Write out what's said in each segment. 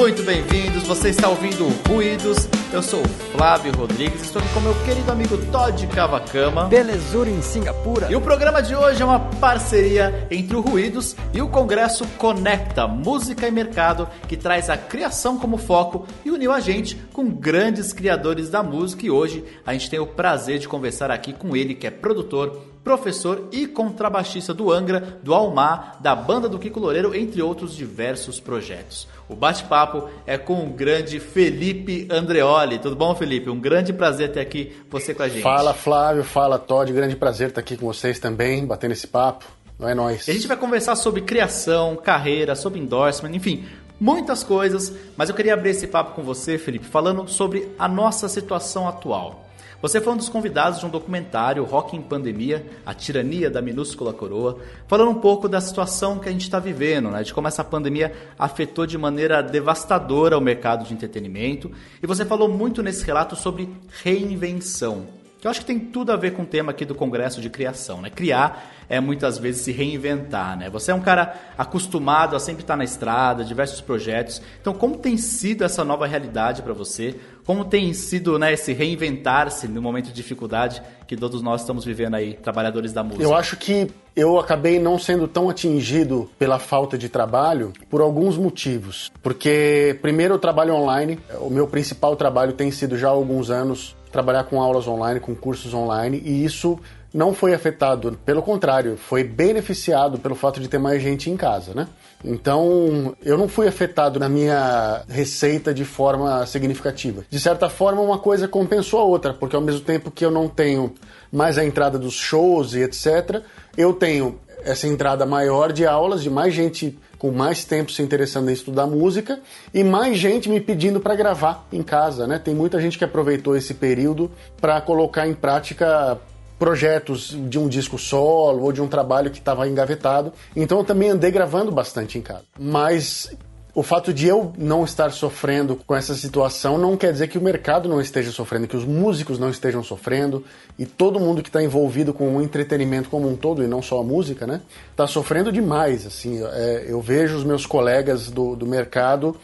muito bem-vindos. Você está ouvindo Ruídos. Eu sou o Flávio Rodrigues, estou aqui com meu querido amigo Todd Cavacama. Belezura em Singapura. E o programa de hoje é uma parceria entre o Ruídos e o Congresso Conecta Música e Mercado, que traz a criação como foco e uniu a gente com grandes criadores da música. E hoje a gente tem o prazer de conversar aqui com ele, que é produtor, professor e contrabaixista do Angra, do Almar, da banda do Kiko Loureiro, entre outros diversos projetos. O bate-papo é com o grande Felipe Andreoli. Tudo bom, Felipe? Um grande prazer ter aqui você com a gente. Fala, Flávio. Fala, Todd. Grande prazer estar aqui com vocês também, batendo esse papo. Não é nóis. A gente vai conversar sobre criação, carreira, sobre endorsement, enfim, muitas coisas. Mas eu queria abrir esse papo com você, Felipe, falando sobre a nossa situação atual. Você foi um dos convidados de um documentário, Rock em Pandemia, a tirania da minúscula coroa, falando um pouco da situação que a gente está vivendo, né? de como essa pandemia afetou de maneira devastadora o mercado de entretenimento. E você falou muito nesse relato sobre reinvenção, que eu acho que tem tudo a ver com o tema aqui do Congresso de Criação. Né? Criar é muitas vezes se reinventar. Né? Você é um cara acostumado a sempre estar na estrada, diversos projetos. Então, como tem sido essa nova realidade para você? Como tem sido né, esse reinventar-se no momento de dificuldade que todos nós estamos vivendo aí, trabalhadores da música? Eu acho que eu acabei não sendo tão atingido pela falta de trabalho por alguns motivos. Porque, primeiro, eu trabalho online. O meu principal trabalho tem sido já há alguns anos trabalhar com aulas online, com cursos online, e isso não foi afetado, pelo contrário, foi beneficiado pelo fato de ter mais gente em casa, né? Então, eu não fui afetado na minha receita de forma significativa. De certa forma, uma coisa compensou a outra, porque ao mesmo tempo que eu não tenho mais a entrada dos shows e etc., eu tenho essa entrada maior de aulas, de mais gente com mais tempo se interessando em estudar música e mais gente me pedindo para gravar em casa, né? Tem muita gente que aproveitou esse período para colocar em prática projetos de um disco solo ou de um trabalho que estava engavetado. Então eu também andei gravando bastante em casa. Mas o fato de eu não estar sofrendo com essa situação não quer dizer que o mercado não esteja sofrendo, que os músicos não estejam sofrendo e todo mundo que está envolvido com o entretenimento como um todo e não só a música, né, está sofrendo demais. Assim, é, eu vejo os meus colegas do, do mercado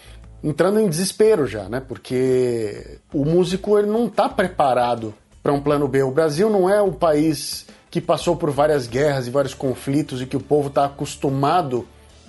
entrando em desespero já, né, porque o músico ele não está preparado para um plano B. O Brasil não é um país que passou por várias guerras e vários conflitos e que o povo está acostumado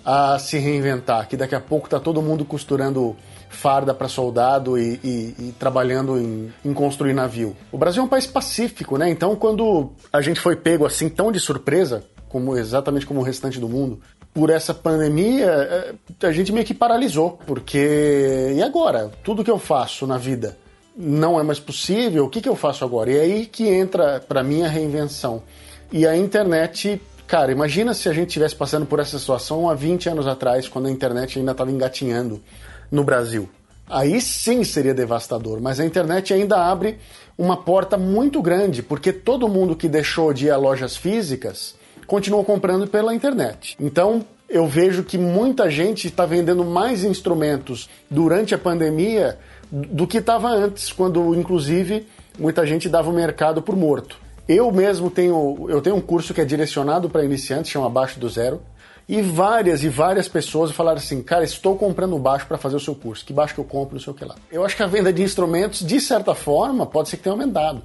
a se reinventar, que daqui a pouco está todo mundo costurando farda para soldado e, e, e trabalhando em, em, construir navio. O Brasil é um país pacífico, né? Então, quando a gente foi pego assim tão de surpresa, como exatamente como o restante do mundo, por essa pandemia, é, a gente meio que paralisou, porque e agora? Tudo que eu faço na vida não é mais possível, o que, que eu faço agora? E é aí que entra, para mim, a reinvenção. E a internet, cara, imagina se a gente estivesse passando por essa situação há 20 anos atrás, quando a internet ainda estava engatinhando no Brasil. Aí sim seria devastador, mas a internet ainda abre uma porta muito grande, porque todo mundo que deixou de ir a lojas físicas continua comprando pela internet. Então, eu vejo que muita gente está vendendo mais instrumentos durante a pandemia do que estava antes, quando inclusive muita gente dava o mercado por morto. Eu mesmo tenho, eu tenho um curso que é direcionado para iniciantes, chama Abaixo do Zero, e várias e várias pessoas falaram assim, cara, estou comprando baixo para fazer o seu curso, que baixo que eu compro, não sei o que lá. Eu acho que a venda de instrumentos, de certa forma, pode ser que tenha aumentado.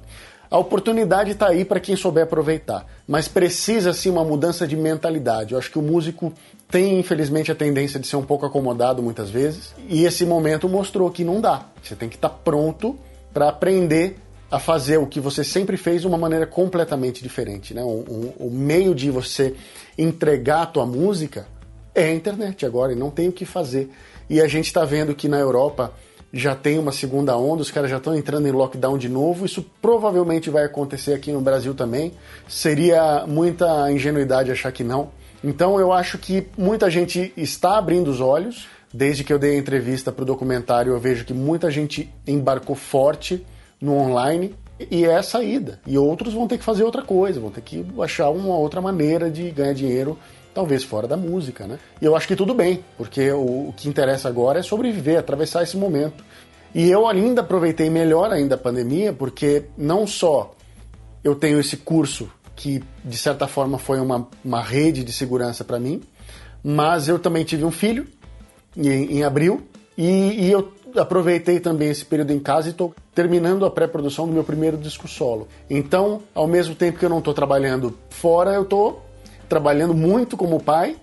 A oportunidade está aí para quem souber aproveitar, mas precisa sim uma mudança de mentalidade. Eu acho que o músico tem, infelizmente, a tendência de ser um pouco acomodado muitas vezes, e esse momento mostrou que não dá. Você tem que estar tá pronto para aprender a fazer o que você sempre fez de uma maneira completamente diferente. Né? O, o, o meio de você entregar a tua música é a internet agora, e não tem o que fazer. E a gente está vendo que na Europa já tem uma segunda onda, os caras já estão entrando em lockdown de novo. Isso provavelmente vai acontecer aqui no Brasil também. Seria muita ingenuidade achar que não. Então eu acho que muita gente está abrindo os olhos. Desde que eu dei a entrevista para o documentário, eu vejo que muita gente embarcou forte no online e é a saída. E outros vão ter que fazer outra coisa, vão ter que achar uma outra maneira de ganhar dinheiro talvez fora da música, né? E eu acho que tudo bem, porque o, o que interessa agora é sobreviver, atravessar esse momento. E eu ainda aproveitei melhor ainda a pandemia, porque não só eu tenho esse curso que de certa forma foi uma, uma rede de segurança para mim, mas eu também tive um filho em, em abril E, e eu aproveitei também esse período em casa e estou terminando a pré-produção do meu primeiro disco solo. Então, ao mesmo tempo que eu não estou trabalhando fora, eu estou trabalhando muito como pai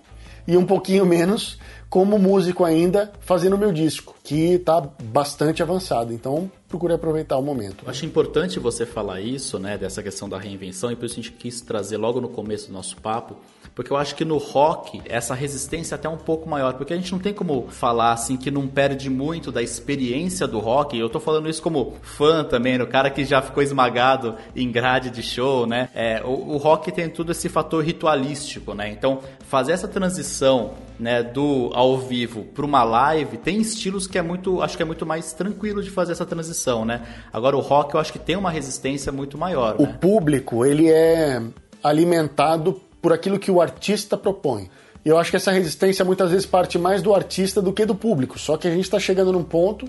e um pouquinho menos como músico ainda fazendo meu disco, que está bastante avançado. Então, procure aproveitar o momento. Acho importante você falar isso, né, dessa questão da reinvenção, e por isso a gente quis trazer logo no começo do nosso papo, porque eu acho que no rock essa resistência é até um pouco maior, porque a gente não tem como falar assim que não perde muito da experiência do rock. Eu tô falando isso como fã também, o cara que já ficou esmagado em grade de show, né? É, o, o rock tem tudo esse fator ritualístico, né? Então, fazer essa transição né, do ao vivo para uma live, tem estilos que é muito, acho que é muito mais tranquilo de fazer essa transição, né? Agora o rock eu acho que tem uma resistência muito maior. O né? público ele é alimentado por aquilo que o artista propõe. E eu acho que essa resistência muitas vezes parte mais do artista do que do público. Só que a gente está chegando num ponto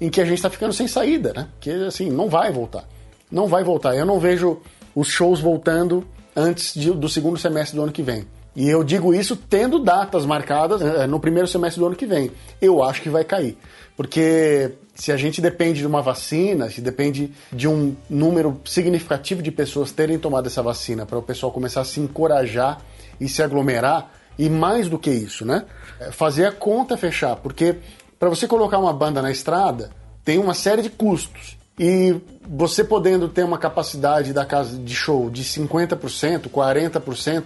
em que a gente está ficando sem saída, né? Que assim não vai voltar, não vai voltar. Eu não vejo os shows voltando antes de, do segundo semestre do ano que vem. E eu digo isso tendo datas marcadas eh, no primeiro semestre do ano que vem. Eu acho que vai cair. Porque se a gente depende de uma vacina, se depende de um número significativo de pessoas terem tomado essa vacina para o pessoal começar a se encorajar e se aglomerar, e mais do que isso, né? É fazer a conta fechar. Porque para você colocar uma banda na estrada, tem uma série de custos. E você podendo ter uma capacidade da casa de show de 50%, 40%,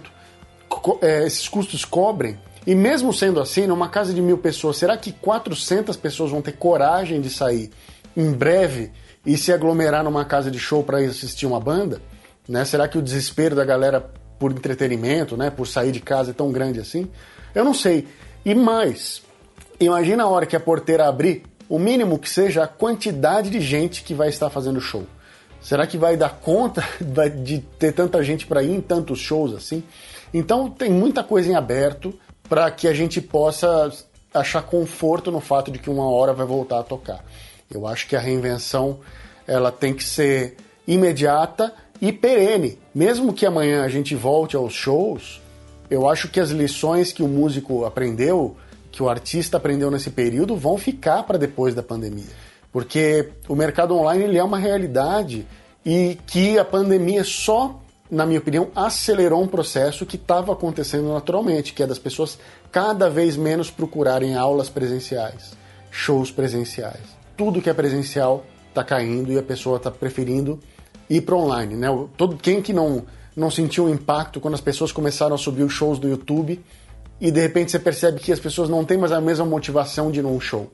é, esses custos cobrem. E mesmo sendo assim, numa casa de mil pessoas, será que 400 pessoas vão ter coragem de sair em breve e se aglomerar numa casa de show para assistir uma banda? Né? Será que o desespero da galera por entretenimento, né, por sair de casa é tão grande assim? Eu não sei. E mais, imagina a hora que a porteira abrir, o mínimo que seja a quantidade de gente que vai estar fazendo show. Será que vai dar conta de ter tanta gente para ir em tantos shows assim? Então tem muita coisa em aberto para que a gente possa achar conforto no fato de que uma hora vai voltar a tocar. Eu acho que a reinvenção ela tem que ser imediata e perene. Mesmo que amanhã a gente volte aos shows, eu acho que as lições que o músico aprendeu, que o artista aprendeu nesse período, vão ficar para depois da pandemia. Porque o mercado online ele é uma realidade e que a pandemia só na minha opinião, acelerou um processo que estava acontecendo naturalmente, que é das pessoas cada vez menos procurarem aulas presenciais, shows presenciais. Tudo que é presencial está caindo e a pessoa está preferindo ir para online. Né? Todo, quem que não, não sentiu o impacto quando as pessoas começaram a subir os shows do YouTube e de repente você percebe que as pessoas não têm mais a mesma motivação de ir num show?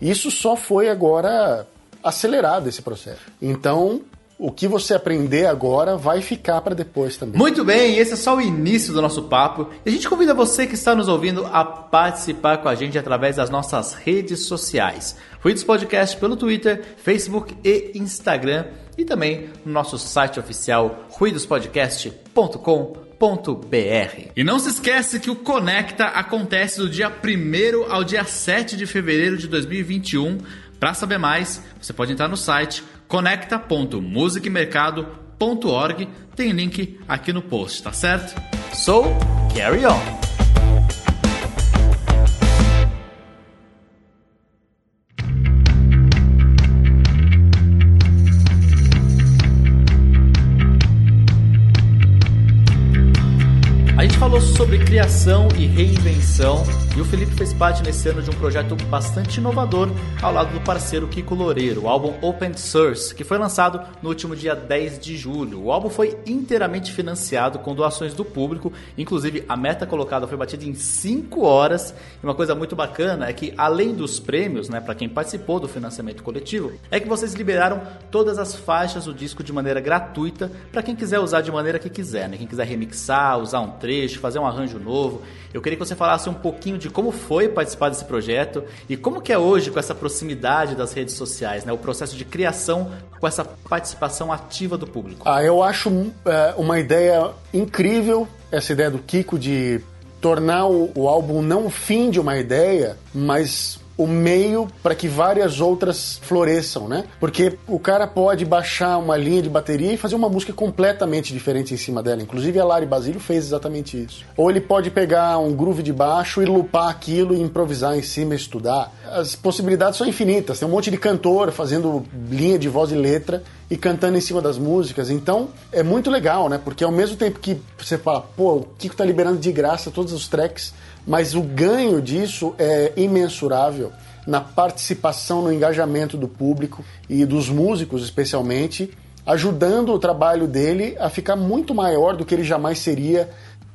Isso só foi agora acelerado esse processo. Então, o que você aprender agora vai ficar para depois também. Muito bem, esse é só o início do nosso papo. E a gente convida você que está nos ouvindo a participar com a gente através das nossas redes sociais. Ruídos Podcast pelo Twitter, Facebook e Instagram. E também no nosso site oficial ruidospodcast.com.br. E não se esquece que o Conecta acontece do dia 1 ao dia 7 de fevereiro de 2021. Para saber mais, você pode entrar no site conecta.musicamercado.org. Tem link aqui no post, tá certo? So, carry on! Criação e reinvenção e o Felipe fez parte nesse ano de um projeto bastante inovador ao lado do parceiro Kiko Loureiro, o álbum Open Source, que foi lançado no último dia 10 de julho. O álbum foi inteiramente financiado com doações do público, inclusive a meta colocada foi batida em 5 horas. E uma coisa muito bacana é que, além dos prêmios, né, para quem participou do financiamento coletivo, é que vocês liberaram todas as faixas do disco de maneira gratuita para quem quiser usar de maneira que quiser, né? Quem quiser remixar, usar um trecho, fazer um arranjo novo. Eu queria que você falasse um pouquinho de como foi participar desse projeto e como que é hoje com essa proximidade das redes sociais, né? O processo de criação com essa participação ativa do público. Ah, eu acho é, uma ideia incrível essa ideia do Kiko de tornar o, o álbum não o fim de uma ideia, mas o meio para que várias outras floresçam, né? Porque o cara pode baixar uma linha de bateria e fazer uma música completamente diferente em cima dela. Inclusive a Lari Basílio fez exatamente isso. Ou ele pode pegar um groove de baixo e lupar aquilo e improvisar em cima estudar. As possibilidades são infinitas. Tem um monte de cantor fazendo linha de voz e letra e cantando em cima das músicas. Então é muito legal, né? Porque ao mesmo tempo que você fala, pô, o Kiko tá liberando de graça todos os tracks mas o ganho disso é imensurável na participação, no engajamento do público e dos músicos, especialmente, ajudando o trabalho dele a ficar muito maior do que ele jamais seria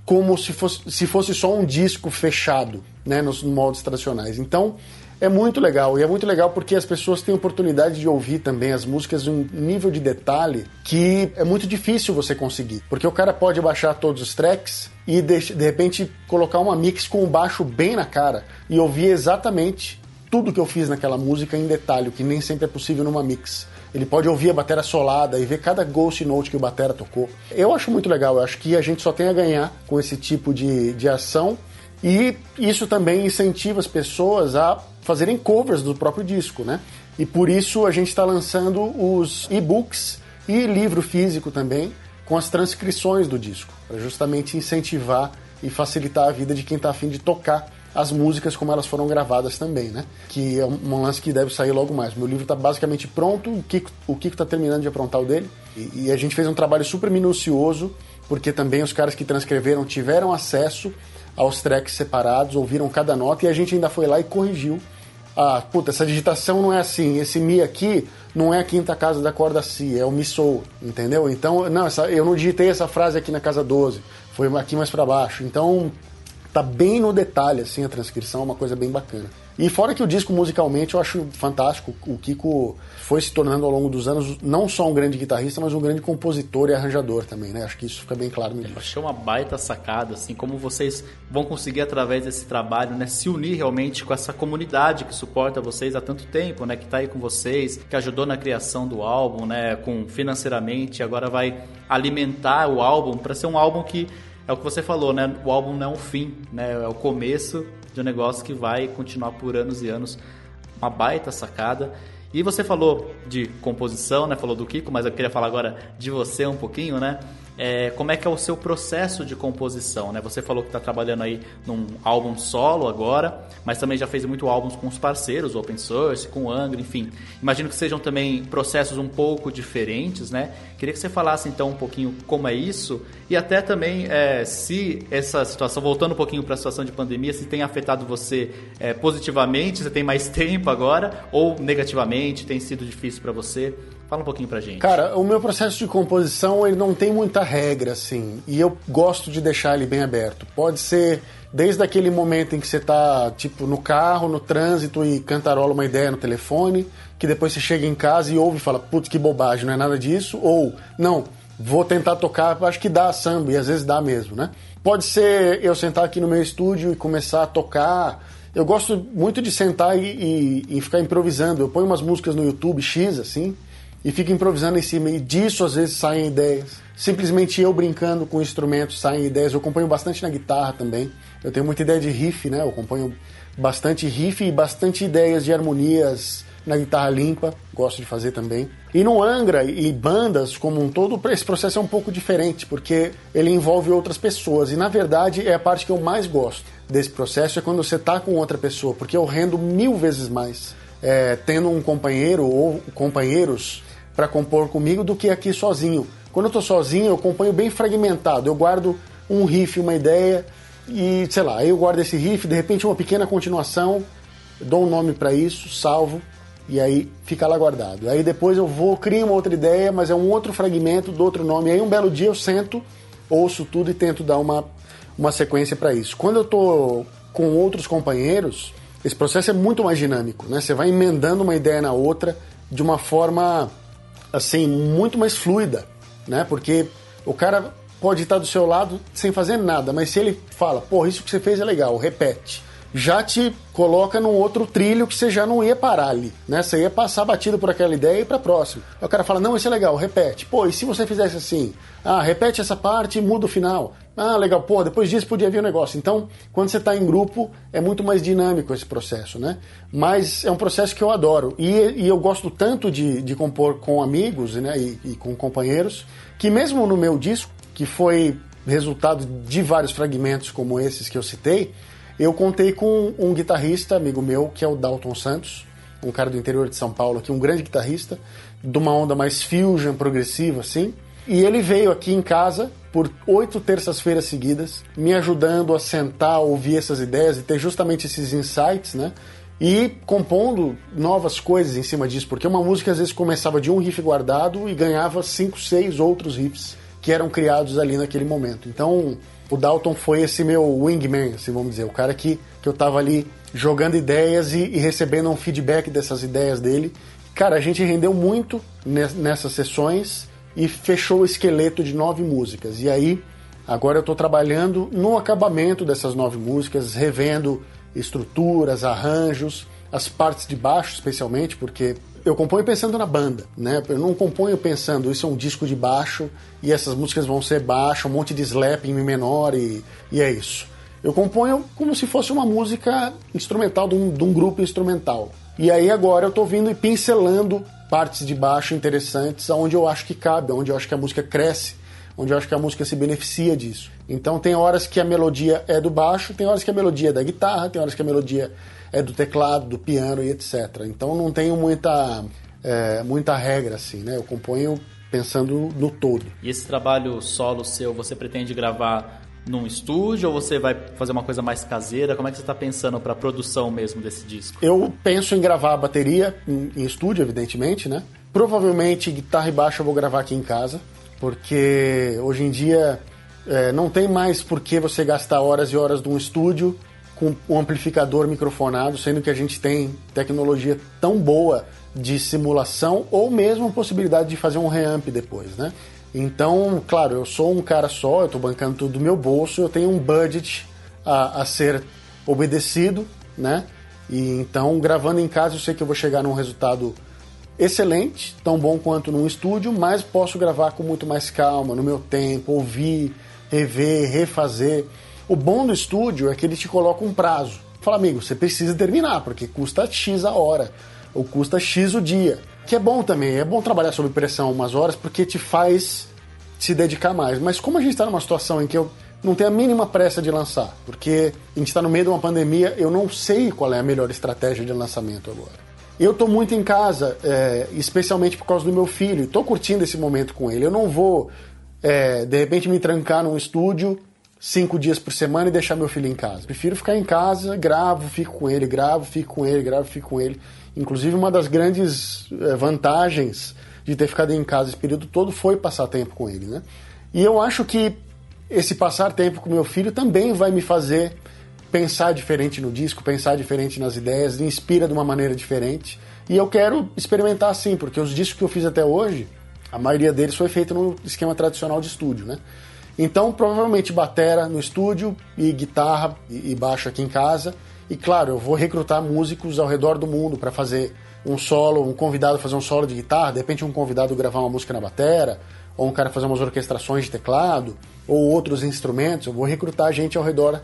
como se fosse, se fosse só um disco fechado, né, nos moldes tradicionais. Então, é muito legal. E é muito legal porque as pessoas têm oportunidade de ouvir também as músicas um nível de detalhe que é muito difícil você conseguir. Porque o cara pode baixar todos os tracks e de, de repente colocar uma mix com o baixo bem na cara e ouvir exatamente tudo que eu fiz naquela música em detalhe, o que nem sempre é possível numa mix. Ele pode ouvir a bateria solada e ver cada ghost note que o batera tocou. Eu acho muito legal, eu acho que a gente só tem a ganhar com esse tipo de, de ação e isso também incentiva as pessoas a fazerem covers do próprio disco, né? E por isso a gente está lançando os e-books e livro físico também com as transcrições do disco, para justamente incentivar e facilitar a vida de quem está afim de tocar as músicas como elas foram gravadas também, né? Que é um lance que deve sair logo mais. Meu livro está basicamente pronto, o Kiko o está terminando de aprontar o dele, e, e a gente fez um trabalho super minucioso, porque também os caras que transcreveram tiveram acesso aos tracks separados, ouviram cada nota e a gente ainda foi lá e corrigiu. Ah, puta, essa digitação não é assim, esse Mi aqui não é a quinta casa da corda Si, é o Mi Sol, entendeu? Então, não, essa, eu não digitei essa frase aqui na casa 12, foi aqui mais para baixo. Então, tá bem no detalhe, assim, a transcrição, é uma coisa bem bacana. E fora que o disco musicalmente eu acho fantástico, o Kiko foi se tornando ao longo dos anos não só um grande guitarrista, mas um grande compositor e arranjador também, né? Acho que isso fica bem claro no disco. Achei uma baita sacada, assim, como vocês vão conseguir através desse trabalho, né, se unir realmente com essa comunidade que suporta vocês há tanto tempo, né, que tá aí com vocês, que ajudou na criação do álbum, né, com financeiramente, agora vai alimentar o álbum para ser um álbum que é o que você falou, né? O álbum não é um fim, né? É o começo de um negócio que vai continuar por anos e anos. Uma baita sacada. E você falou de composição, né? Falou do Kiko, mas eu queria falar agora de você um pouquinho, né? É, como é que é o seu processo de composição, né? Você falou que está trabalhando aí num álbum solo agora, mas também já fez muito álbuns com os parceiros, open source, com Angra, enfim. Imagino que sejam também processos um pouco diferentes, né? Queria que você falasse então um pouquinho como é isso e até também é, se essa situação, voltando um pouquinho para a situação de pandemia, se tem afetado você é, positivamente, você tem mais tempo agora, ou negativamente, tem sido difícil para você. Fala um pouquinho pra gente. Cara, o meu processo de composição, ele não tem muita regra, assim, e eu gosto de deixar ele bem aberto. Pode ser desde aquele momento em que você tá, tipo, no carro, no trânsito e cantarola uma ideia no telefone, que depois você chega em casa e ouve e fala, putz, que bobagem, não é nada disso, ou, não, vou tentar tocar, acho que dá samba, e às vezes dá mesmo, né? Pode ser eu sentar aqui no meu estúdio e começar a tocar. Eu gosto muito de sentar e, e, e ficar improvisando. Eu ponho umas músicas no YouTube X, assim, e fico improvisando em cima. E disso às vezes saem ideias. Simplesmente eu brincando com instrumentos saem ideias. Eu componho bastante na guitarra também. Eu tenho muita ideia de riff, né? Eu componho bastante riff e bastante ideias de harmonias na guitarra limpa, gosto de fazer também. E no Angra e bandas como um todo, esse processo é um pouco diferente, porque ele envolve outras pessoas. E na verdade é a parte que eu mais gosto desse processo, é quando você tá com outra pessoa, porque eu rendo mil vezes mais é, tendo um companheiro ou companheiros para compor comigo do que aqui sozinho. Quando eu estou sozinho, eu componho bem fragmentado. Eu guardo um riff, uma ideia e, sei lá, eu guardo esse riff, de repente uma pequena continuação, dou um nome para isso, salvo e aí fica lá guardado. Aí depois eu vou, crio uma outra ideia, mas é um outro fragmento do outro nome. Aí um belo dia eu sento, ouço tudo e tento dar uma, uma sequência para isso. Quando eu estou com outros companheiros, esse processo é muito mais dinâmico, né? Você vai emendando uma ideia na outra de uma forma assim, muito mais fluida, né? Porque o cara pode estar do seu lado sem fazer nada, mas se ele fala, pô, isso que você fez é legal, repete. já te coloca num outro trilho que você já não ia parar ali, né? Você ia passar batido por aquela ideia e ir pra próxima. Aí o cara fala, não, isso é legal, repete. Pô, e se você fizesse assim? Ah, repete essa parte e muda o final. Ah, legal, pô, depois disso podia vir um negócio. Então, quando você está em grupo, é muito mais dinâmico esse processo, né? Mas é um processo que eu adoro. E, e eu gosto tanto de, de compor com amigos né, e, e com companheiros, que mesmo no meu disco, que foi resultado de vários fragmentos como esses que eu citei, eu contei com um guitarrista, amigo meu, que é o Dalton Santos, um cara do interior de São Paulo, aqui, um grande guitarrista, de uma onda mais fusion, progressiva, assim. E ele veio aqui em casa por oito terças-feiras seguidas, me ajudando a sentar, ouvir essas ideias e ter justamente esses insights, né? E compondo novas coisas em cima disso, porque uma música às vezes começava de um riff guardado e ganhava cinco, seis outros riffs que eram criados ali naquele momento. Então, o Dalton foi esse meu wingman, assim, vamos dizer, o cara que, que eu tava ali jogando ideias e, e recebendo um feedback dessas ideias dele. Cara, a gente rendeu muito nessas sessões e fechou o esqueleto de nove músicas. E aí, agora eu estou trabalhando no acabamento dessas nove músicas, revendo estruturas, arranjos, as partes de baixo especialmente, porque eu componho pensando na banda, né? Eu não componho pensando, isso é um disco de baixo e essas músicas vão ser baixo, um monte de slap em mi menor e, e é isso. Eu componho como se fosse uma música instrumental de um, de um grupo instrumental. E aí agora eu estou vindo e pincelando partes de baixo interessantes, onde eu acho que cabe, onde eu acho que a música cresce, onde eu acho que a música se beneficia disso. Então tem horas que a melodia é do baixo, tem horas que a melodia é da guitarra, tem horas que a melodia é do teclado, do piano e etc. Então não tenho muita, é, muita regra assim, né? Eu componho pensando no todo. E esse trabalho solo seu, você pretende gravar num estúdio ou você vai fazer uma coisa mais caseira? Como é que você está pensando para a produção mesmo desse disco? Eu penso em gravar a bateria em, em, estúdio, evidentemente, né? Provavelmente guitarra e baixo eu vou gravar aqui em casa, porque hoje em dia é, não tem mais por que você gastar horas e horas de um estúdio com um amplificador microfonado, sendo que a gente tem tecnologia tão boa de simulação ou mesmo possibilidade de fazer um reamp depois, né? Então, claro, eu sou um cara só, eu estou bancando tudo do meu bolso, eu tenho um budget a, a ser obedecido, né? E então, gravando em casa, eu sei que eu vou chegar num resultado excelente, tão bom quanto num estúdio, mas posso gravar com muito mais calma, no meu tempo, ouvir, rever, refazer. O bom do estúdio é que ele te coloca um prazo. Fala, amigo, você precisa terminar, porque custa X a hora, ou custa X o dia. Que é bom também, é bom trabalhar sob pressão umas horas, porque te faz se dedicar mais. Mas como a gente está numa situação em que eu não tenho a mínima pressa de lançar, porque a gente está no meio de uma pandemia, eu não sei qual é a melhor estratégia de lançamento agora. Eu estou muito em casa, é, especialmente por causa do meu filho, estou curtindo esse momento com ele. Eu não vou, é, de repente, me trancar num estúdio cinco dias por semana e deixar meu filho em casa. Prefiro ficar em casa, gravo, fico com ele, gravo, fico com ele, gravo, fico com ele. Inclusive, uma das grandes eh, vantagens de ter ficado em casa esse período todo foi passar tempo com ele, né? E eu acho que esse passar tempo com meu filho também vai me fazer pensar diferente no disco, pensar diferente nas ideias, me inspira de uma maneira diferente. E eu quero experimentar assim, porque os discos que eu fiz até hoje, a maioria deles foi feito no esquema tradicional de estúdio, né? Então, provavelmente batera no estúdio e guitarra e baixo aqui em casa. E claro, eu vou recrutar músicos ao redor do mundo para fazer um solo, um convidado fazer um solo de guitarra, de repente um convidado gravar uma música na batera, ou um cara fazer umas orquestrações de teclado, ou outros instrumentos. Eu vou recrutar gente ao redor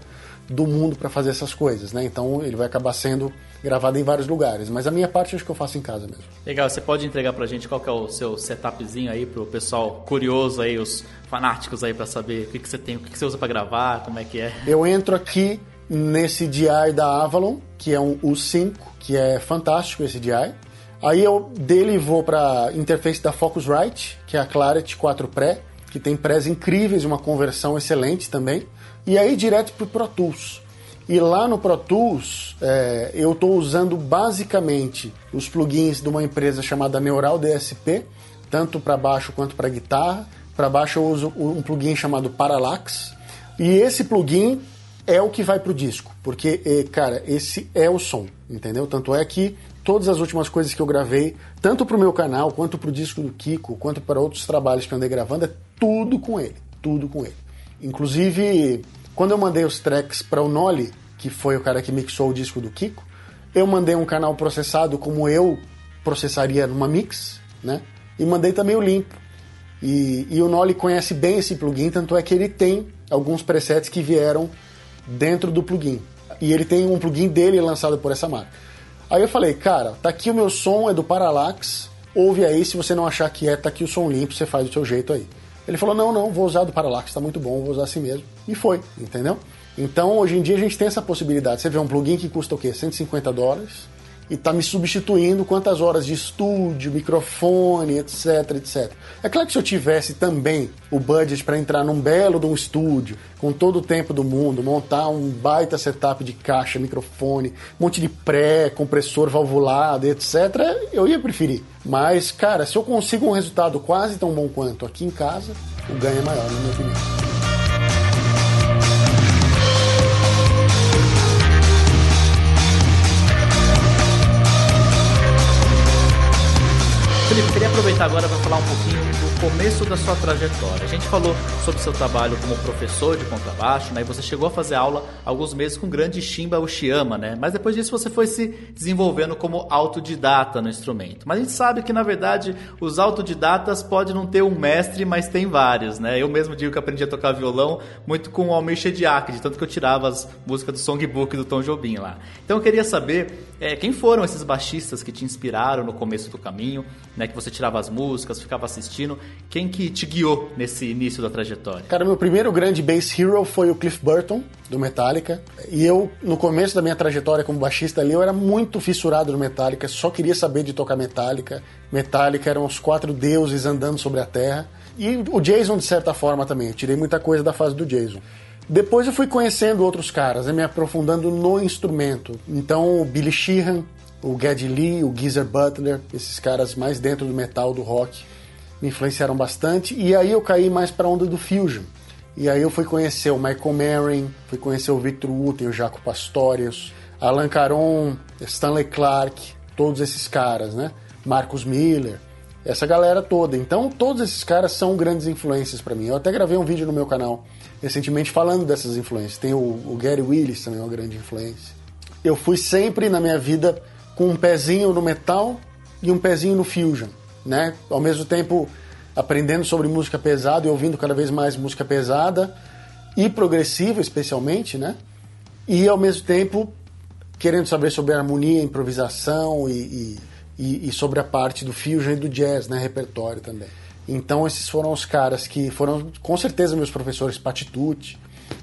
do mundo para fazer essas coisas, né? Então ele vai acabar sendo gravado em vários lugares, mas a minha parte acho que eu faço em casa mesmo. Legal, você pode entregar pra gente qual que é o seu setupzinho aí pro pessoal curioso aí, os fanáticos aí para saber o que, que você tem, o que, que você usa para gravar, como é que é? Eu entro aqui nesse DI da Avalon, que é um U5, que é fantástico esse DI. Aí eu dele vou para interface da Focusrite, que é a Clarity 4 Pré, que tem prés incríveis, uma conversão excelente também. E aí direto para o Pro Tools. E lá no Pro Tools é, eu estou usando basicamente os plugins de uma empresa chamada Neural DSP, tanto para baixo quanto para guitarra. Para baixo eu uso um plugin chamado Parallax. E esse plugin é o que vai pro disco, porque, é, cara, esse é o som, entendeu? Tanto é que todas as últimas coisas que eu gravei, tanto pro meu canal, quanto pro disco do Kiko, quanto para outros trabalhos que eu andei gravando, é tudo com ele, tudo com ele. Inclusive, quando eu mandei os tracks para o Noli, que foi o cara que mixou o disco do Kiko. Eu mandei um canal processado como eu processaria numa mix, né? E mandei também o limpo. E, e o Nolly conhece bem esse plugin, tanto é que ele tem alguns presets que vieram dentro do plugin. E ele tem um plugin dele lançado por essa marca. Aí eu falei, cara, tá aqui o meu som, é do Parallax, ouve aí, se você não achar que é, tá aqui o som limpo, você faz do seu jeito aí. Ele falou, não, não, vou usar do Parallax, tá muito bom, vou usar assim mesmo. E foi, entendeu? Então, hoje em dia a gente tem essa possibilidade. Você vê um plugin que custa o quê? 150 dólares e está me substituindo quantas horas de estúdio, microfone, etc, etc. É claro que se eu tivesse também o budget para entrar num belo de um estúdio, com todo o tempo do mundo, montar um baita setup de caixa, microfone, um monte de pré, compressor valvulado, etc, eu ia preferir. Mas, cara, se eu consigo um resultado quase tão bom quanto aqui em casa, o ganho é maior, na minha opinião. Felipe, queria aproveitar agora para falar um pouquinho do começo da sua trajetória. A gente falou sobre seu trabalho como professor de contrabaixo, né? E você chegou a fazer aula alguns meses com o grande Shimba Ushiyama, né? Mas depois disso você foi se desenvolvendo como autodidata no instrumento. Mas a gente sabe que na verdade os autodidatas podem não ter um mestre, mas tem vários, né? Eu mesmo digo que aprendi a tocar violão muito com o Almir Shediak, de tanto que eu tirava as músicas do songbook do Tom Jobim lá. Então eu queria saber é, quem foram esses baixistas que te inspiraram no começo do caminho, né? Que você tirava as músicas, ficava assistindo. Quem que te guiou nesse início da trajetória? Cara, meu primeiro grande bass hero foi o Cliff Burton, do Metallica. E eu, no começo da minha trajetória como baixista ali, eu era muito fissurado no Metallica, só queria saber de tocar Metallica. Metallica eram os quatro deuses andando sobre a terra. E o Jason, de certa forma, também. Eu tirei muita coisa da fase do Jason. Depois eu fui conhecendo outros caras, né, me aprofundando no instrumento. Então, o Billy Sheehan, o Geddy Lee, o Geezer Butler, esses caras mais dentro do metal, do rock, me influenciaram bastante. E aí eu caí mais para a onda do fusion. E aí eu fui conhecer o Michael Marin, fui conhecer o Victor Wooten, o Jaco Pastorius, Alan Caron, Stanley Clark, todos esses caras, né? Marcus Miller, essa galera toda. Então, todos esses caras são grandes influências para mim. Eu até gravei um vídeo no meu canal recentemente falando dessas influências. Tem o, o Gary Willis também, uma grande influência. Eu fui sempre na minha vida com um pezinho no metal e um pezinho no fusion, né? Ao mesmo tempo aprendendo sobre música pesada e ouvindo cada vez mais música pesada e progressiva, especialmente, né? E ao mesmo tempo querendo saber sobre harmonia, improvisação e, e, e sobre a parte do fusion e do jazz, né? Repertório também. Então esses foram os caras que foram com certeza meus professores Patitucci,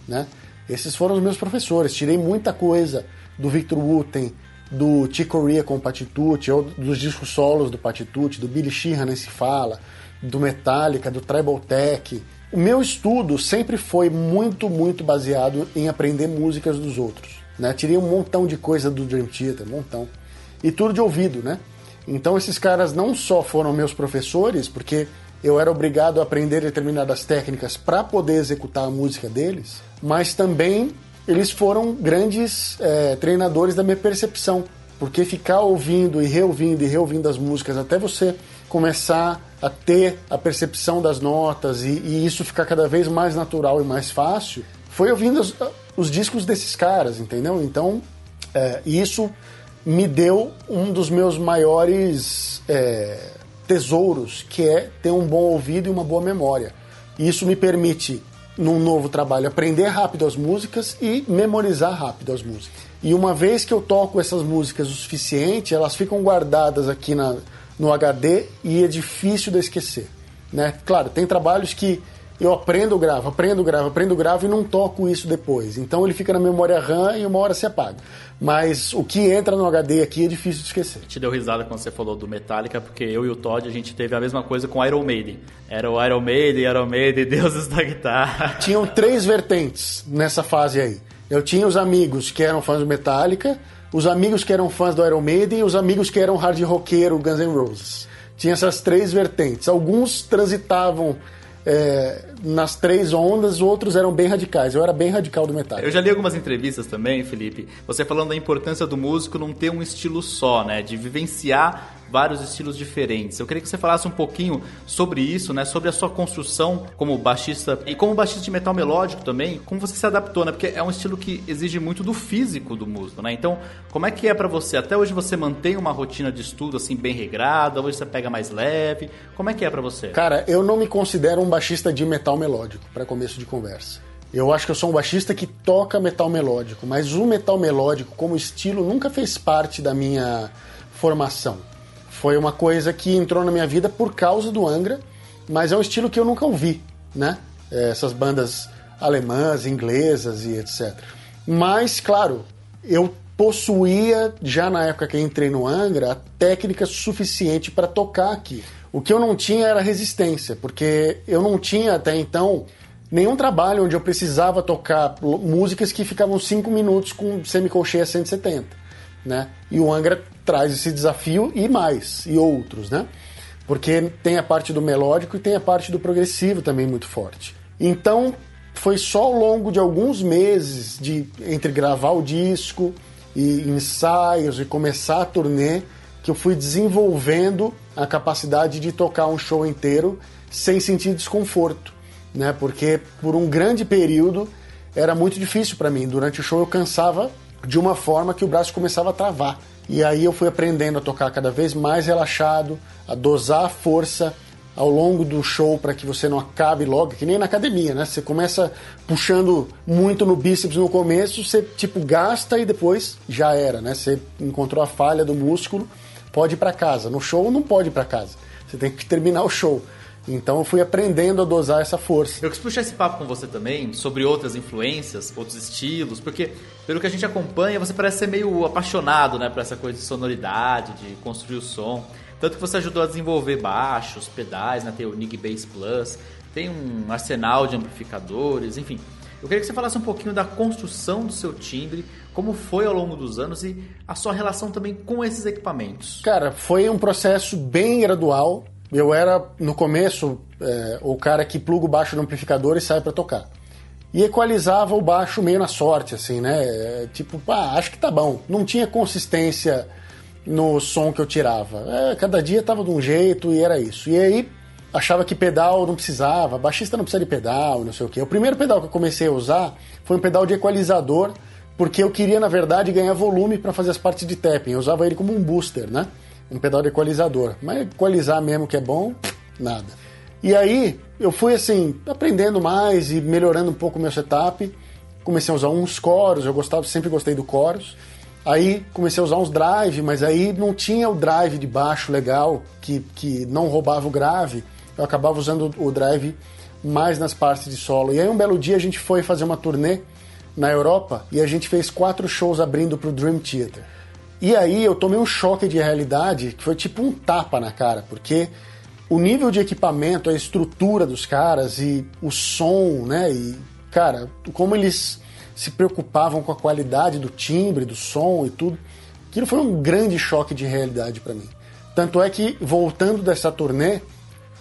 né? Esses foram os meus professores. Tirei muita coisa do Victor Wooten, do Chick Corea com o Patitucci, ou dos discos solos do Patitucci, do Billy Sheehan, nem se fala, do Metallica, do Tribal Tech. O meu estudo sempre foi muito, muito baseado em aprender músicas dos outros. Né? Tirei um montão de coisa do Dream Theater, um montão. E tudo de ouvido, né? Então esses caras não só foram meus professores, porque eu era obrigado a aprender determinadas técnicas para poder executar a música deles, mas também eles foram grandes é, treinadores da minha percepção, porque ficar ouvindo e reouvindo e reouvindo as músicas até você começar a ter a percepção das notas e, e isso ficar cada vez mais natural e mais fácil, foi ouvindo os, os discos desses caras, entendeu? Então, é, isso me deu um dos meus maiores é, tesouros, que é ter um bom ouvido e uma boa memória. Isso me permite num novo trabalho, aprender rápido as músicas e memorizar rápido as músicas. E uma vez que eu toco essas músicas o suficiente, elas ficam guardadas aqui na, no HD e é difícil de esquecer. Né? Claro, tem trabalhos que eu aprendo, gravo, aprendo, gravo, aprendo, gravo e não toco isso depois. Então ele fica na memória RAM e uma hora se apaga. Mas o que entra no HD aqui é difícil de esquecer. Te deu risada quando você falou do Metallica, porque eu e o Todd a gente teve a mesma coisa com Iron Maiden. Era o Iron Maiden, Iron Maiden, deuses da guitarra. Tinham três vertentes nessa fase aí. Eu tinha os amigos que eram fãs do Metallica, os amigos que eram fãs do Iron Maiden e os amigos que eram hard roqueiro Guns N' Roses. Tinha essas três vertentes. Alguns transitavam é, nas três ondas, outros eram bem radicais. Eu era bem radical do metal. Eu já li algumas entrevistas também, Felipe, você falando da importância do músico não ter um estilo só, né? De vivenciar vários estilos diferentes. Eu queria que você falasse um pouquinho sobre isso, né? Sobre a sua construção como baixista e como baixista de metal melódico também, como você se adaptou, né? Porque é um estilo que exige muito do físico do músico, né? Então, como é que é para você? Até hoje você mantém uma rotina de estudo assim bem regrada, hoje você pega mais leve. Como é que é para você? Cara, eu não me considero um baixista de metal melódico, para começo de conversa. Eu acho que eu sou um baixista que toca metal melódico, mas o metal melódico como estilo nunca fez parte da minha formação. Foi uma coisa que entrou na minha vida por causa do Angra, mas é um estilo que eu nunca ouvi, né? É, essas bandas alemãs, inglesas e etc. Mas, claro, eu possuía, já na época que entrei no Angra, a técnica suficiente para tocar aqui. O que eu não tinha era resistência, porque eu não tinha até então nenhum trabalho onde eu precisava tocar músicas que ficavam 5 minutos com semicolcheia 170, né? E o Angra traz esse desafio e mais, e outros, né? Porque tem a parte do melódico e tem a parte do progressivo também muito forte. Então, foi só ao longo de alguns meses de entre gravar o disco e ensaios e começar a turnê que eu fui desenvolvendo a capacidade de tocar um show inteiro sem sentir desconforto né? Porque por um grande período era muito difícil para mim. Durante o show eu cansava de uma forma que o braço começava a travar. E aí eu fui aprendendo a tocar cada vez mais relaxado, a dosar a força ao longo do show para que você não acabe logo, que nem na academia, né? Você começa puxando muito no bíceps no começo, você tipo gasta e depois já era, né? Você encontrou a falha do músculo, pode ir para casa. No show não pode ir para casa. Você tem que terminar o show. Então eu fui aprendendo a dosar essa força. Eu quis puxar esse papo com você também sobre outras influências, outros estilos, porque pelo que a gente acompanha, você parece ser meio apaixonado, né, por essa coisa de sonoridade, de construir o som. Tanto que você ajudou a desenvolver baixos, pedais, né, tem o Nig Bass Plus, tem um arsenal de amplificadores, enfim. Eu queria que você falasse um pouquinho da construção do seu timbre, como foi ao longo dos anos e a sua relação também com esses equipamentos. Cara, foi um processo bem gradual eu era, no começo, é, o cara que pluga o baixo no amplificador e sai para tocar. E equalizava o baixo meio na sorte, assim, né? É, tipo, ah, acho que tá bom. Não tinha consistência no som que eu tirava. É, cada dia tava de um jeito e era isso. E aí achava que pedal não precisava, baixista não precisa de pedal, não sei o quê. O primeiro pedal que eu comecei a usar foi um pedal de equalizador, porque eu queria, na verdade, ganhar volume para fazer as partes de tapping. Eu usava ele como um booster, né? Um pedal de equalizador. Mas equalizar mesmo que é bom, nada. E aí eu fui assim, aprendendo mais e melhorando um pouco o meu setup. Comecei a usar uns coros, eu gostava, sempre gostei do coros. Aí comecei a usar uns drive, mas aí não tinha o drive de baixo legal, que, que não roubava o grave. Eu acabava usando o drive mais nas partes de solo. E aí um belo dia a gente foi fazer uma turnê na Europa e a gente fez quatro shows abrindo para o Dream Theater. E aí eu tomei um choque de realidade que foi tipo um tapa na cara, porque o nível de equipamento, a estrutura dos caras e o som, né? E, cara, como eles se preocupavam com a qualidade do timbre, do som e tudo. Aquilo foi um grande choque de realidade para mim. Tanto é que, voltando dessa turnê,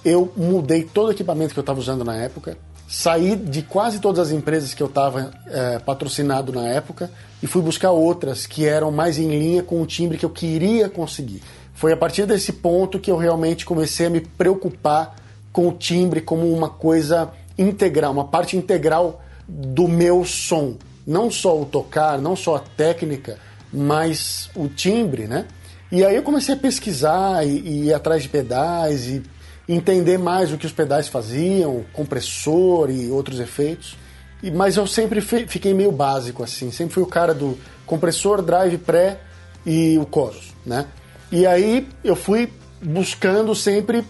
eu mudei todo o equipamento que eu estava usando na época, saí de quase todas as empresas que eu estava é, patrocinado na época e fui buscar outras que eram mais em linha com o timbre que eu queria conseguir. Foi a partir desse ponto que eu realmente comecei a me preocupar com o timbre como uma coisa integral, uma parte integral do meu som. Não só o tocar, não só a técnica, mas o timbre, né? E aí eu comecei a pesquisar e, e ir atrás de pedais e entender mais o que os pedais faziam, compressor e outros efeitos. E, mas eu sempre fiquei meio básico assim, sempre fui o cara do compressor, drive pré e o chorus, né? E aí eu fui buscando sempre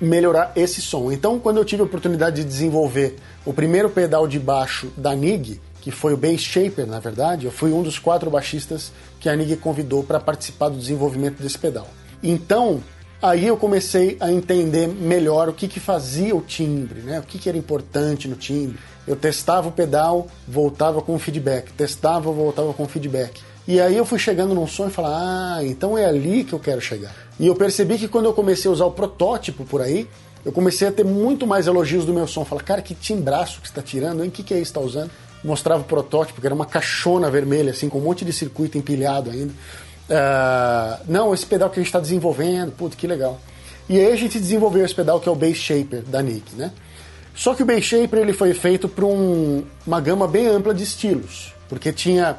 melhorar esse som. Então, quando eu tive a oportunidade de desenvolver o primeiro pedal de baixo da NIG, que foi o Bass Shaper, na verdade, eu fui um dos quatro baixistas que a NIG convidou para participar do desenvolvimento desse pedal. Então, Aí eu comecei a entender melhor o que, que fazia o timbre, né? o que, que era importante no timbre. Eu testava o pedal, voltava com feedback, testava, voltava com feedback. E aí eu fui chegando num som e falar, ah, então é ali que eu quero chegar. E eu percebi que quando eu comecei a usar o protótipo por aí, eu comecei a ter muito mais elogios do meu som. Falar, cara, que timbraço que você está tirando, hein? O que, que é isso que está usando? Mostrava o protótipo, que era uma caixona vermelha, assim, com um monte de circuito empilhado ainda. Uh, não, esse pedal que a gente está desenvolvendo, puto, que legal. E aí a gente desenvolveu esse pedal que é o Bass Shaper da Nick, né? Só que o Bass Shaper ele foi feito para um, uma gama bem ampla de estilos, porque tinha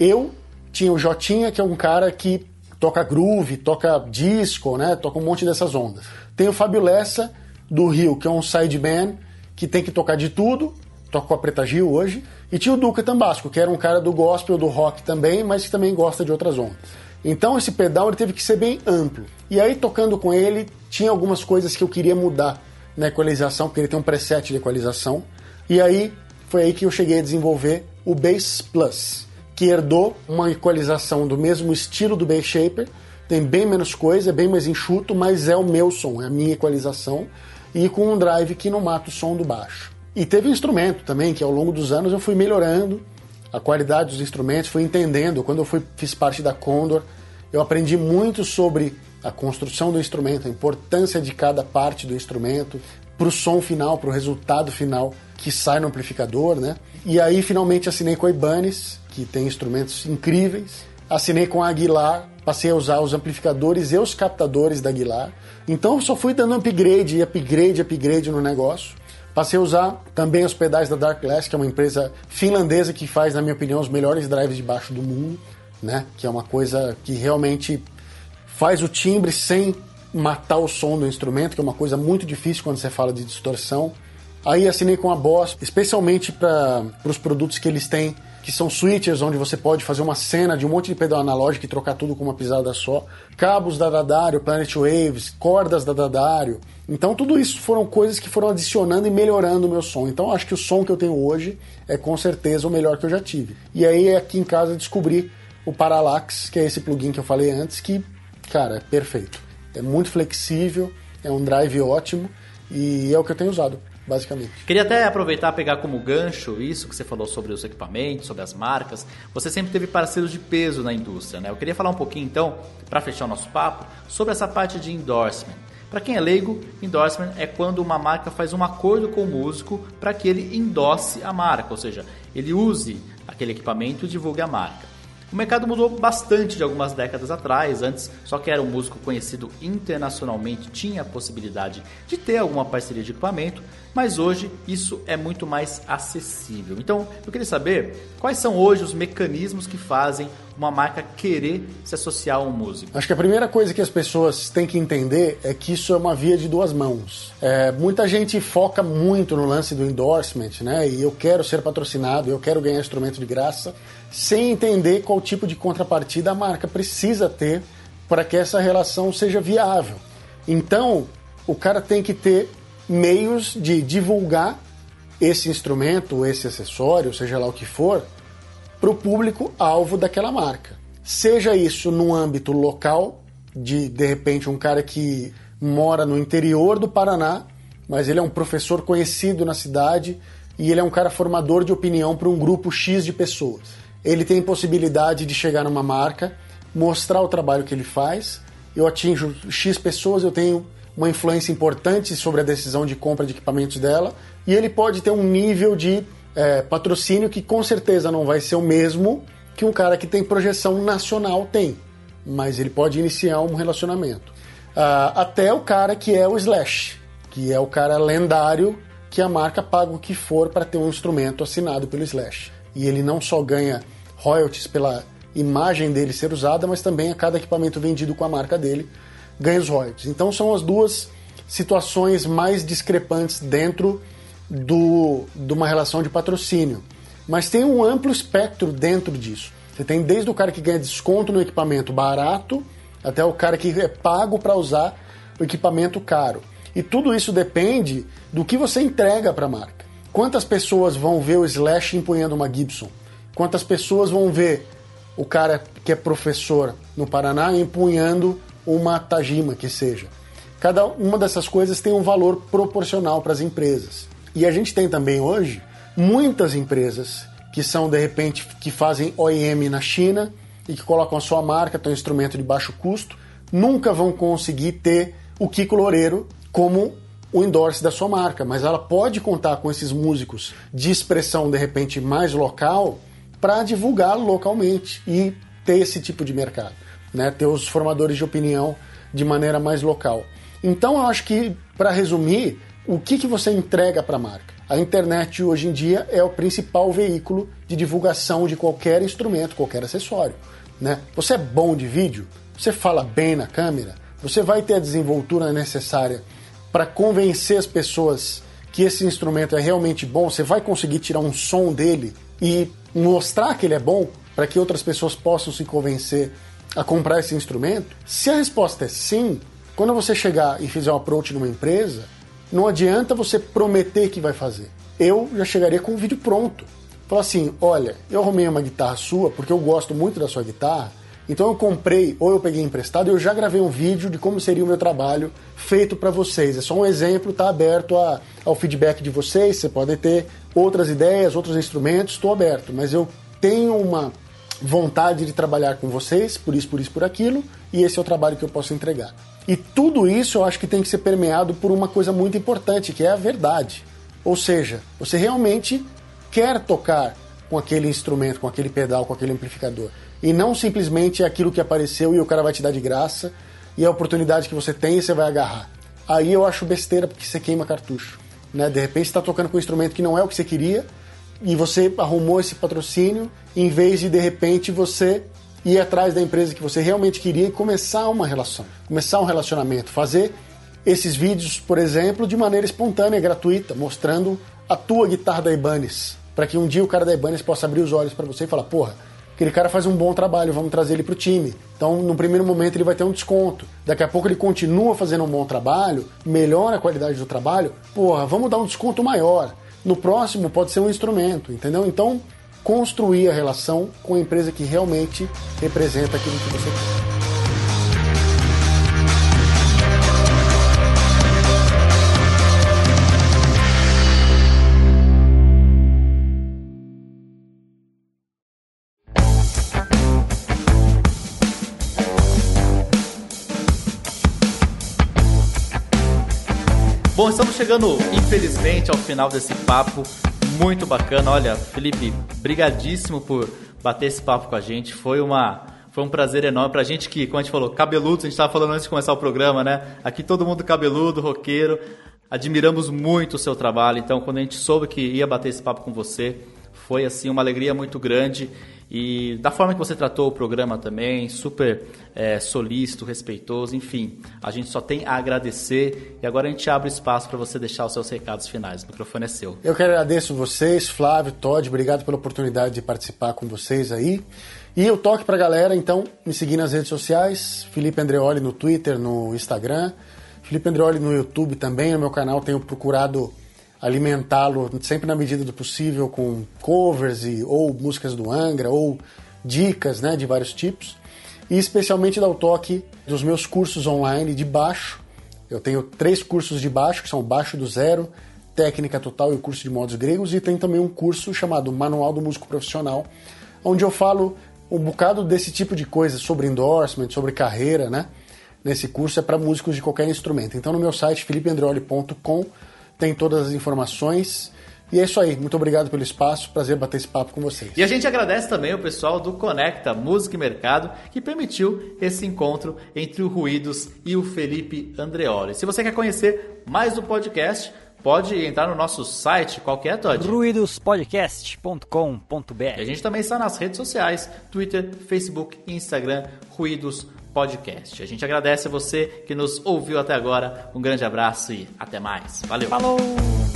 eu, tinha o Jotinha, que é um cara que toca groove, toca disco, né? Toca um monte dessas ondas. Tem o Fábio Lessa, do Rio, que é um sideman, que tem que tocar de tudo, toca com a Preta Gil hoje. E tinha o Duca Tambasco, que era um cara do gospel, do rock também, mas que também gosta de outras ondas. Então esse pedal ele teve que ser bem amplo. E aí, tocando com ele, tinha algumas coisas que eu queria mudar na equalização, porque ele tem um preset de equalização. E aí, foi aí que eu cheguei a desenvolver o Bass Plus que herdou uma equalização do mesmo estilo do Bass Shaper, tem bem menos coisa, é bem mais enxuto, mas é o meu som, é a minha equalização, e com um drive que não mata o som do baixo. E teve um instrumento também, que ao longo dos anos eu fui melhorando a qualidade dos instrumentos, fui entendendo. Quando eu fui, fiz parte da Condor, eu aprendi muito sobre a construção do instrumento, a importância de cada parte do instrumento para o som final, para o resultado final que sai no amplificador, né? E aí finalmente assinei com a Ibanez, que tem instrumentos incríveis. Assinei com a Aguilar, passei a usar os amplificadores e os captadores da Aguilar. Então eu só fui dando upgrade, upgrade, upgrade no negócio. Passei a usar também os pedais da Dark Glass, que é uma empresa finlandesa que faz, na minha opinião, os melhores drives de baixo do mundo, né? Que é uma coisa que realmente faz o timbre sem matar o som do instrumento, que é uma coisa muito difícil quando você fala de distorção. Aí assinei com a Boss, especialmente para os produtos que eles têm que são switches onde você pode fazer uma cena de um monte de pedal analógico e trocar tudo com uma pisada só, cabos da Dadário, Planet Waves, cordas da Dadário. Então tudo isso foram coisas que foram adicionando e melhorando o meu som. Então acho que o som que eu tenho hoje é com certeza o melhor que eu já tive. E aí aqui em casa descobri o Parallax, que é esse plugin que eu falei antes, que, cara, é perfeito. É muito flexível, é um drive ótimo e é o que eu tenho usado basicamente. Queria até aproveitar pegar como gancho isso que você falou sobre os equipamentos, sobre as marcas. Você sempre teve parceiros de peso na indústria, né? Eu queria falar um pouquinho então, para fechar o nosso papo, sobre essa parte de endorsement. Para quem é leigo, endorsement é quando uma marca faz um acordo com o músico para que ele endosse a marca, ou seja, ele use aquele equipamento e divulgue a marca. O mercado mudou bastante de algumas décadas atrás. Antes, só que era um músico conhecido internacionalmente tinha a possibilidade de ter alguma parceria de equipamento, mas hoje isso é muito mais acessível. Então, eu queria saber quais são hoje os mecanismos que fazem uma marca querer se associar a um músico. Acho que a primeira coisa que as pessoas têm que entender é que isso é uma via de duas mãos. É, muita gente foca muito no lance do endorsement, né? E eu quero ser patrocinado, eu quero ganhar instrumento de graça sem entender qual tipo de contrapartida a marca precisa ter para que essa relação seja viável. Então, o cara tem que ter meios de divulgar esse instrumento, esse acessório, seja lá o que for, para o público alvo daquela marca. Seja isso no âmbito local, de de repente um cara que mora no interior do Paraná, mas ele é um professor conhecido na cidade e ele é um cara formador de opinião para um grupo X de pessoas ele tem possibilidade de chegar numa marca, mostrar o trabalho que ele faz. Eu atinjo X pessoas, eu tenho uma influência importante sobre a decisão de compra de equipamentos dela, e ele pode ter um nível de é, patrocínio que com certeza não vai ser o mesmo que um cara que tem projeção nacional tem, mas ele pode iniciar um relacionamento. Uh, até o cara que é o Slash, que é o cara lendário que a marca paga o que for para ter um instrumento assinado pelo Slash. E ele não só ganha royalties pela imagem dele ser usada, mas também a cada equipamento vendido com a marca dele ganha os royalties. Então são as duas situações mais discrepantes dentro do, de uma relação de patrocínio. Mas tem um amplo espectro dentro disso. Você tem desde o cara que ganha desconto no equipamento barato até o cara que é pago para usar o equipamento caro. E tudo isso depende do que você entrega para a marca. Quantas pessoas vão ver o Slash empunhando uma Gibson? Quantas pessoas vão ver o cara que é professor no Paraná empunhando uma Tajima que seja? Cada uma dessas coisas tem um valor proporcional para as empresas. E a gente tem também hoje muitas empresas que são de repente que fazem OEM na China e que colocam a sua marca, tem um instrumento de baixo custo, nunca vão conseguir ter o Kiko Loureiro como o endorse da sua marca, mas ela pode contar com esses músicos de expressão de repente mais local para divulgar localmente e ter esse tipo de mercado. Né? ter os formadores de opinião de maneira mais local. Então eu acho que, para resumir, o que, que você entrega para a marca? A internet hoje em dia é o principal veículo de divulgação de qualquer instrumento, qualquer acessório. Né? Você é bom de vídeo? Você fala bem na câmera? Você vai ter a desenvoltura necessária para convencer as pessoas que esse instrumento é realmente bom? Você vai conseguir tirar um som dele e mostrar que ele é bom para que outras pessoas possam se convencer a comprar esse instrumento? Se a resposta é sim, quando você chegar e fizer um approach numa empresa, não adianta você prometer que vai fazer. Eu já chegaria com o vídeo pronto. Falar assim: olha, eu arrumei uma guitarra sua porque eu gosto muito da sua guitarra. Então eu comprei ou eu peguei emprestado e eu já gravei um vídeo de como seria o meu trabalho feito para vocês. É só um exemplo, está aberto a, ao feedback de vocês. Você pode ter outras ideias, outros instrumentos, estou aberto. Mas eu tenho uma vontade de trabalhar com vocês, por isso, por isso, por aquilo, e esse é o trabalho que eu posso entregar. E tudo isso eu acho que tem que ser permeado por uma coisa muito importante, que é a verdade. Ou seja, você realmente quer tocar com aquele instrumento, com aquele pedal, com aquele amplificador. E não simplesmente é aquilo que apareceu e o cara vai te dar de graça e a oportunidade que você tem e você vai agarrar. Aí eu acho besteira porque você queima cartucho. Né? De repente você está tocando com um instrumento que não é o que você queria e você arrumou esse patrocínio em vez de de repente você ir atrás da empresa que você realmente queria e começar uma relação, começar um relacionamento, fazer esses vídeos, por exemplo, de maneira espontânea, gratuita, mostrando a tua guitarra da Ibanez, para que um dia o cara da Ibanez possa abrir os olhos para você e falar, porra, aquele cara faz um bom trabalho, vamos trazer ele para o time. Então, no primeiro momento ele vai ter um desconto. Daqui a pouco ele continua fazendo um bom trabalho, melhora a qualidade do trabalho, porra, vamos dar um desconto maior. No próximo pode ser um instrumento, entendeu? Então, construir a relação com a empresa que realmente representa aquilo que você quer. Bom, estamos chegando, infelizmente, ao final desse papo muito bacana. Olha, Felipe, brigadíssimo por bater esse papo com a gente. Foi uma foi um prazer enorme pra gente que, como a gente falou, cabeludos, a gente estava falando antes de começar o programa, né? Aqui todo mundo cabeludo, roqueiro. Admiramos muito o seu trabalho, então quando a gente soube que ia bater esse papo com você, foi assim uma alegria muito grande e da forma que você tratou o programa também, super é, solícito, respeitoso, enfim, a gente só tem a agradecer e agora a gente abre espaço para você deixar os seus recados finais. O microfone é seu. Eu que agradeço vocês, Flávio, Todd, obrigado pela oportunidade de participar com vocês aí. E eu toque para a galera, então, me seguir nas redes sociais, Felipe Andreoli no Twitter, no Instagram, Felipe Andreoli no YouTube também, no meu canal tenho procurado alimentá-lo sempre na medida do possível com covers e, ou músicas do Angra ou dicas né, de vários tipos e especialmente dar o toque dos meus cursos online de baixo. Eu tenho três cursos de baixo, que são baixo do zero, técnica total e o curso de modos gregos, e tem também um curso chamado Manual do Músico Profissional, onde eu falo um bocado desse tipo de coisa sobre endorsement, sobre carreira, né? Nesse curso é para músicos de qualquer instrumento. Então no meu site felipeandreoli.com tem todas as informações. E é isso aí, muito obrigado pelo espaço, prazer bater esse papo com vocês. E a gente agradece também o pessoal do Conecta Música e Mercado que permitiu esse encontro entre o Ruídos e o Felipe Andreoli. Se você quer conhecer mais do podcast, pode entrar no nosso site, qual que é, Todd? ruidospodcast.com.br. A gente também está nas redes sociais, Twitter, Facebook, Instagram, Ruídos Podcast. A gente agradece a você que nos ouviu até agora. Um grande abraço e até mais. Valeu. Falou!